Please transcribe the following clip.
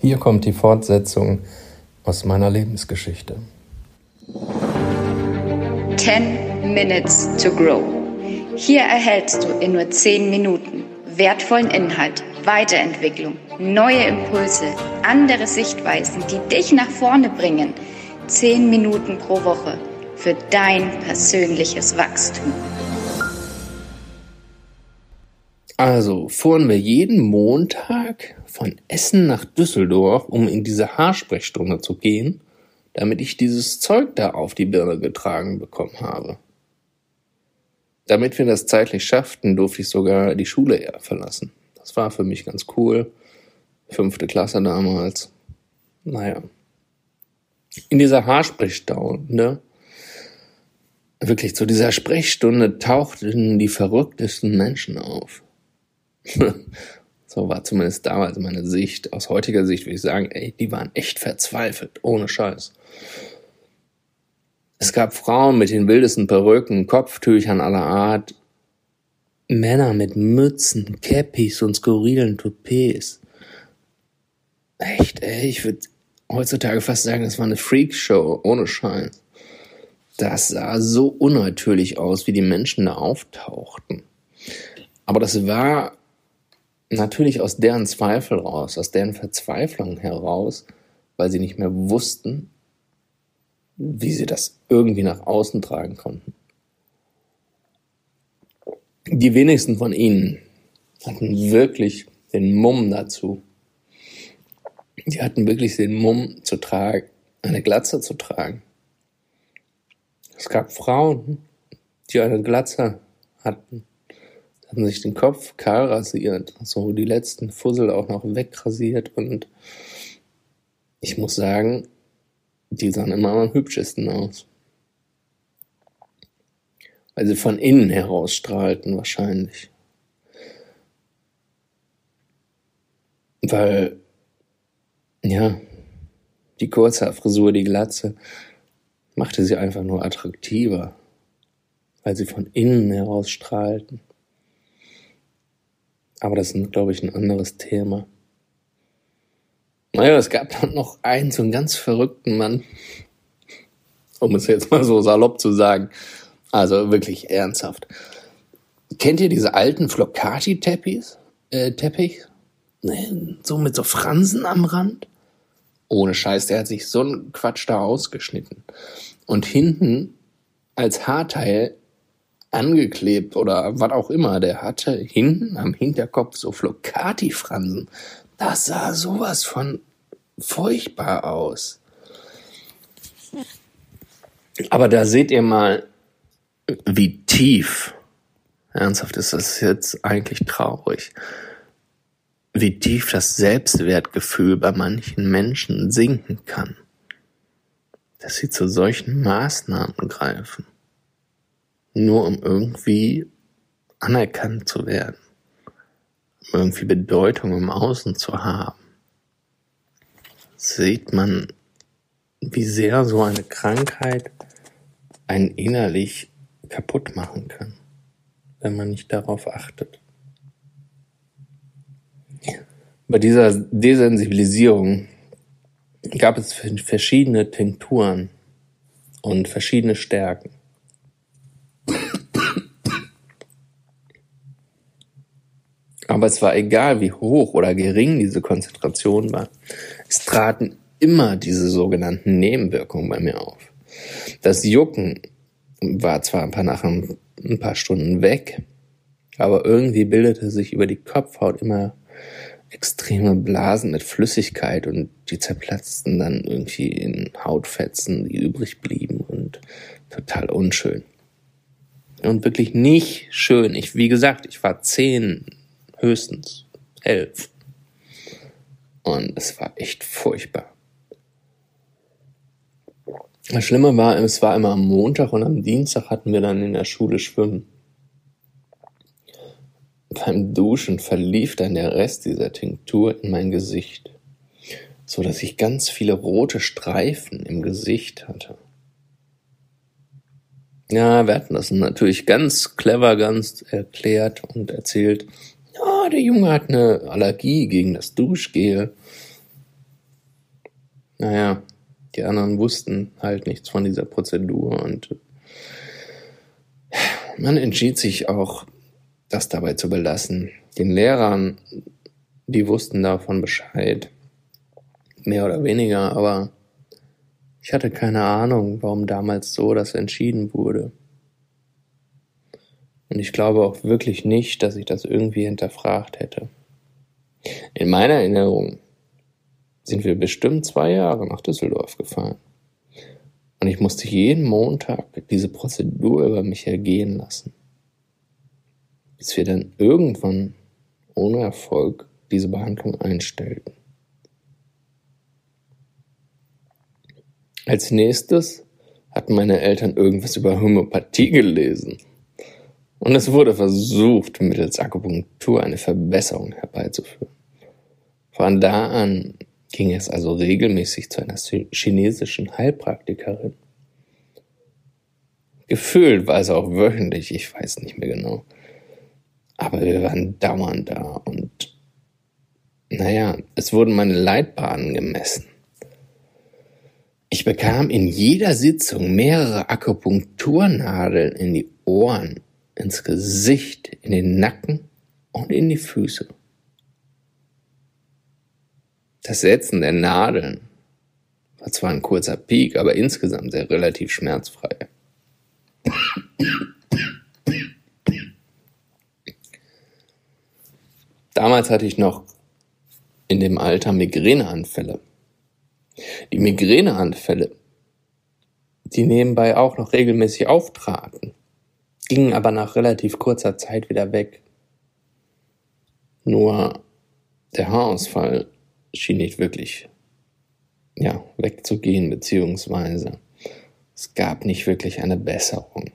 Hier kommt die Fortsetzung aus meiner Lebensgeschichte. 10 Minutes to Grow. Hier erhältst du in nur 10 Minuten wertvollen Inhalt, Weiterentwicklung, neue Impulse, andere Sichtweisen, die dich nach vorne bringen. 10 Minuten pro Woche für dein persönliches Wachstum. Also fuhren wir jeden Montag von Essen nach Düsseldorf, um in diese Haarsprechstunde zu gehen, damit ich dieses Zeug da auf die Birne getragen bekommen habe. Damit wir das zeitlich schafften, durfte ich sogar die Schule eher verlassen. Das war für mich ganz cool. Fünfte Klasse damals. Naja. In dieser Haarsprechstunde, wirklich zu dieser Sprechstunde tauchten die verrücktesten Menschen auf. so war zumindest damals meine Sicht. Aus heutiger Sicht würde ich sagen, ey, die waren echt verzweifelt, ohne Scheiß. Es gab Frauen mit den wildesten Perücken, Kopftüchern aller Art, Männer mit Mützen, Cappies und skurrilen Toupets. Echt, ey, ich würde heutzutage fast sagen, das war eine Freakshow, ohne Scheiß. Das sah so unnatürlich aus, wie die Menschen da auftauchten. Aber das war natürlich aus deren Zweifel raus, aus deren Verzweiflung heraus, weil sie nicht mehr wussten, wie sie das irgendwie nach außen tragen konnten. Die wenigsten von ihnen hatten wirklich den Mumm dazu. Die hatten wirklich den Mumm zu tragen, eine Glatze zu tragen. Es gab Frauen, die eine Glatze hatten hatten sich den Kopf kahl rasiert, so die letzten Fussel auch noch wegrasiert und ich muss sagen, die sahen immer am hübschesten aus. Weil sie von innen heraus strahlten wahrscheinlich. Weil, ja, die kurze Frisur, die Glatze, machte sie einfach nur attraktiver, weil sie von innen heraus strahlten. Aber das ist, glaube ich, ein anderes Thema. Naja, es gab dann noch einen, so einen ganz verrückten Mann, um es jetzt mal so salopp zu sagen. Also wirklich ernsthaft. Kennt ihr diese alten Flocati-Teppichs? Äh, Teppich? So mit so Fransen am Rand? Ohne Scheiß, der hat sich so einen Quatsch da ausgeschnitten. Und hinten als Haarteil angeklebt oder was auch immer. Der hatte hinten am Hinterkopf so Flocati-Fransen. Das sah sowas von furchtbar aus. Aber da seht ihr mal, wie tief, ernsthaft ist das jetzt eigentlich traurig, wie tief das Selbstwertgefühl bei manchen Menschen sinken kann, dass sie zu solchen Maßnahmen greifen nur um irgendwie anerkannt zu werden, um irgendwie Bedeutung im Außen zu haben. Sieht man, wie sehr so eine Krankheit einen innerlich kaputt machen kann, wenn man nicht darauf achtet. Bei dieser Desensibilisierung gab es verschiedene Tinkturen und verschiedene Stärken. Aber es war egal, wie hoch oder gering diese Konzentration war. Es traten immer diese sogenannten Nebenwirkungen bei mir auf. Das Jucken war zwar ein paar nach ein, paar Stunden weg, aber irgendwie bildete sich über die Kopfhaut immer extreme Blasen mit Flüssigkeit und die zerplatzten dann irgendwie in Hautfetzen, die übrig blieben und total unschön. Und wirklich nicht schön. Ich, wie gesagt, ich war zehn, höchstens elf. Und es war echt furchtbar. Das Schlimme war, es war immer am Montag und am Dienstag hatten wir dann in der Schule Schwimmen. Beim Duschen verlief dann der Rest dieser Tinktur in mein Gesicht, so dass ich ganz viele rote Streifen im Gesicht hatte. Ja, wir hatten das natürlich ganz clever, ganz erklärt und erzählt, ja, der Junge hat eine Allergie gegen das Duschgel. naja, die anderen wussten halt nichts von dieser Prozedur und man entschied sich auch, das dabei zu belassen. Den Lehrern, die wussten davon Bescheid, mehr oder weniger, aber ich hatte keine Ahnung, warum damals so das entschieden wurde. Und ich glaube auch wirklich nicht, dass ich das irgendwie hinterfragt hätte. In meiner Erinnerung sind wir bestimmt zwei Jahre nach Düsseldorf gefahren. Und ich musste jeden Montag diese Prozedur über mich ergehen lassen. Bis wir dann irgendwann ohne Erfolg diese Behandlung einstellten. Als nächstes hatten meine Eltern irgendwas über Homöopathie gelesen. Und es wurde versucht, mittels Akupunktur eine Verbesserung herbeizuführen. Von da an ging es also regelmäßig zu einer chinesischen Heilpraktikerin. Gefühlt war es auch wöchentlich, ich weiß nicht mehr genau. Aber wir waren dauernd da und naja, es wurden meine Leitbahnen gemessen. Ich bekam in jeder Sitzung mehrere Akupunkturnadeln in die Ohren, ins Gesicht, in den Nacken und in die Füße. Das Setzen der Nadeln war zwar ein kurzer Peak, aber insgesamt sehr relativ schmerzfrei. Damals hatte ich noch in dem Alter Migräneanfälle. Die Migräneanfälle, die nebenbei auch noch regelmäßig auftraten, gingen aber nach relativ kurzer Zeit wieder weg. Nur der Haarausfall schien nicht wirklich ja, wegzugehen, beziehungsweise es gab nicht wirklich eine Besserung.